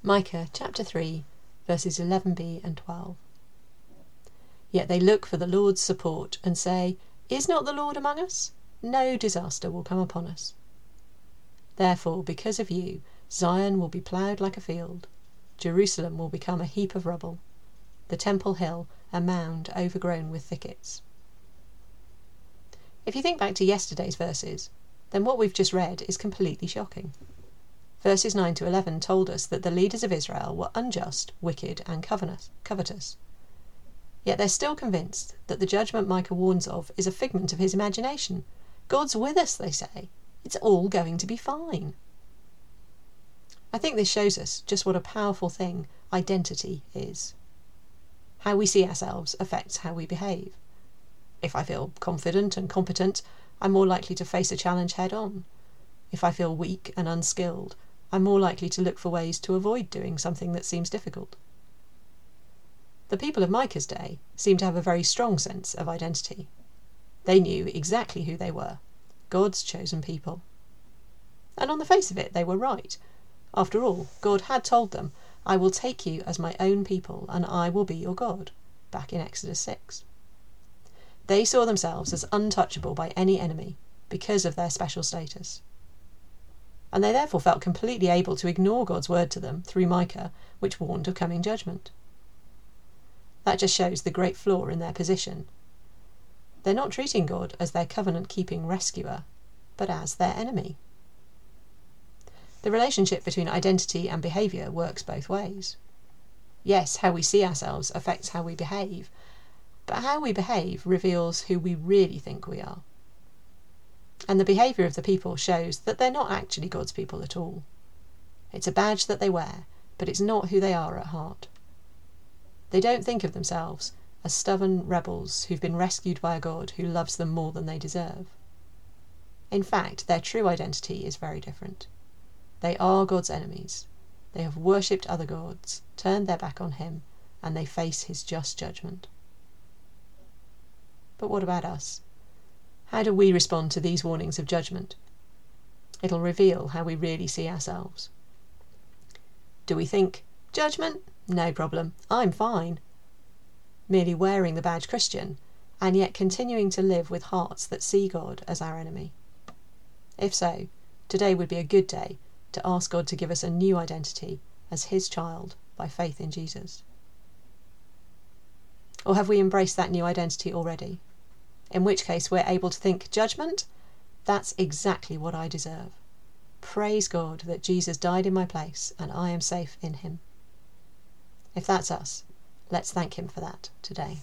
Micah chapter 3, verses 11b and 12. Yet they look for the Lord's support and say, Is not the Lord among us? No disaster will come upon us. Therefore, because of you, Zion will be ploughed like a field, Jerusalem will become a heap of rubble, the Temple Hill a mound overgrown with thickets. If you think back to yesterday's verses, then what we've just read is completely shocking. Verses 9 to 11 told us that the leaders of Israel were unjust, wicked, and covetous. Yet they're still convinced that the judgment Micah warns of is a figment of his imagination. God's with us, they say. It's all going to be fine. I think this shows us just what a powerful thing identity is. How we see ourselves affects how we behave. If I feel confident and competent, I'm more likely to face a challenge head on. If I feel weak and unskilled, I'm more likely to look for ways to avoid doing something that seems difficult. The people of Micah's day seem to have a very strong sense of identity. They knew exactly who they were God's chosen people. And on the face of it, they were right. After all, God had told them, I will take you as my own people, and I will be your God, back in Exodus 6. They saw themselves as untouchable by any enemy because of their special status and they therefore felt completely able to ignore God's word to them through Micah, which warned of coming judgment. That just shows the great flaw in their position. They're not treating God as their covenant keeping rescuer, but as their enemy. The relationship between identity and behaviour works both ways. Yes, how we see ourselves affects how we behave, but how we behave reveals who we really think we are and the behaviour of the people shows that they're not actually God's people at all. It's a badge that they wear, but it's not who they are at heart. They don't think of themselves as stubborn rebels who've been rescued by a God who loves them more than they deserve. In fact, their true identity is very different. They are God's enemies. They have worshipped other gods, turned their back on Him, and they face His just judgment. But what about us? How do we respond to these warnings of judgment? It'll reveal how we really see ourselves. Do we think, judgment? No problem, I'm fine. Merely wearing the badge Christian, and yet continuing to live with hearts that see God as our enemy. If so, today would be a good day to ask God to give us a new identity as His child by faith in Jesus. Or have we embraced that new identity already? In which case we're able to think judgment, that's exactly what I deserve. Praise God that Jesus died in my place and I am safe in him. If that's us, let's thank him for that today.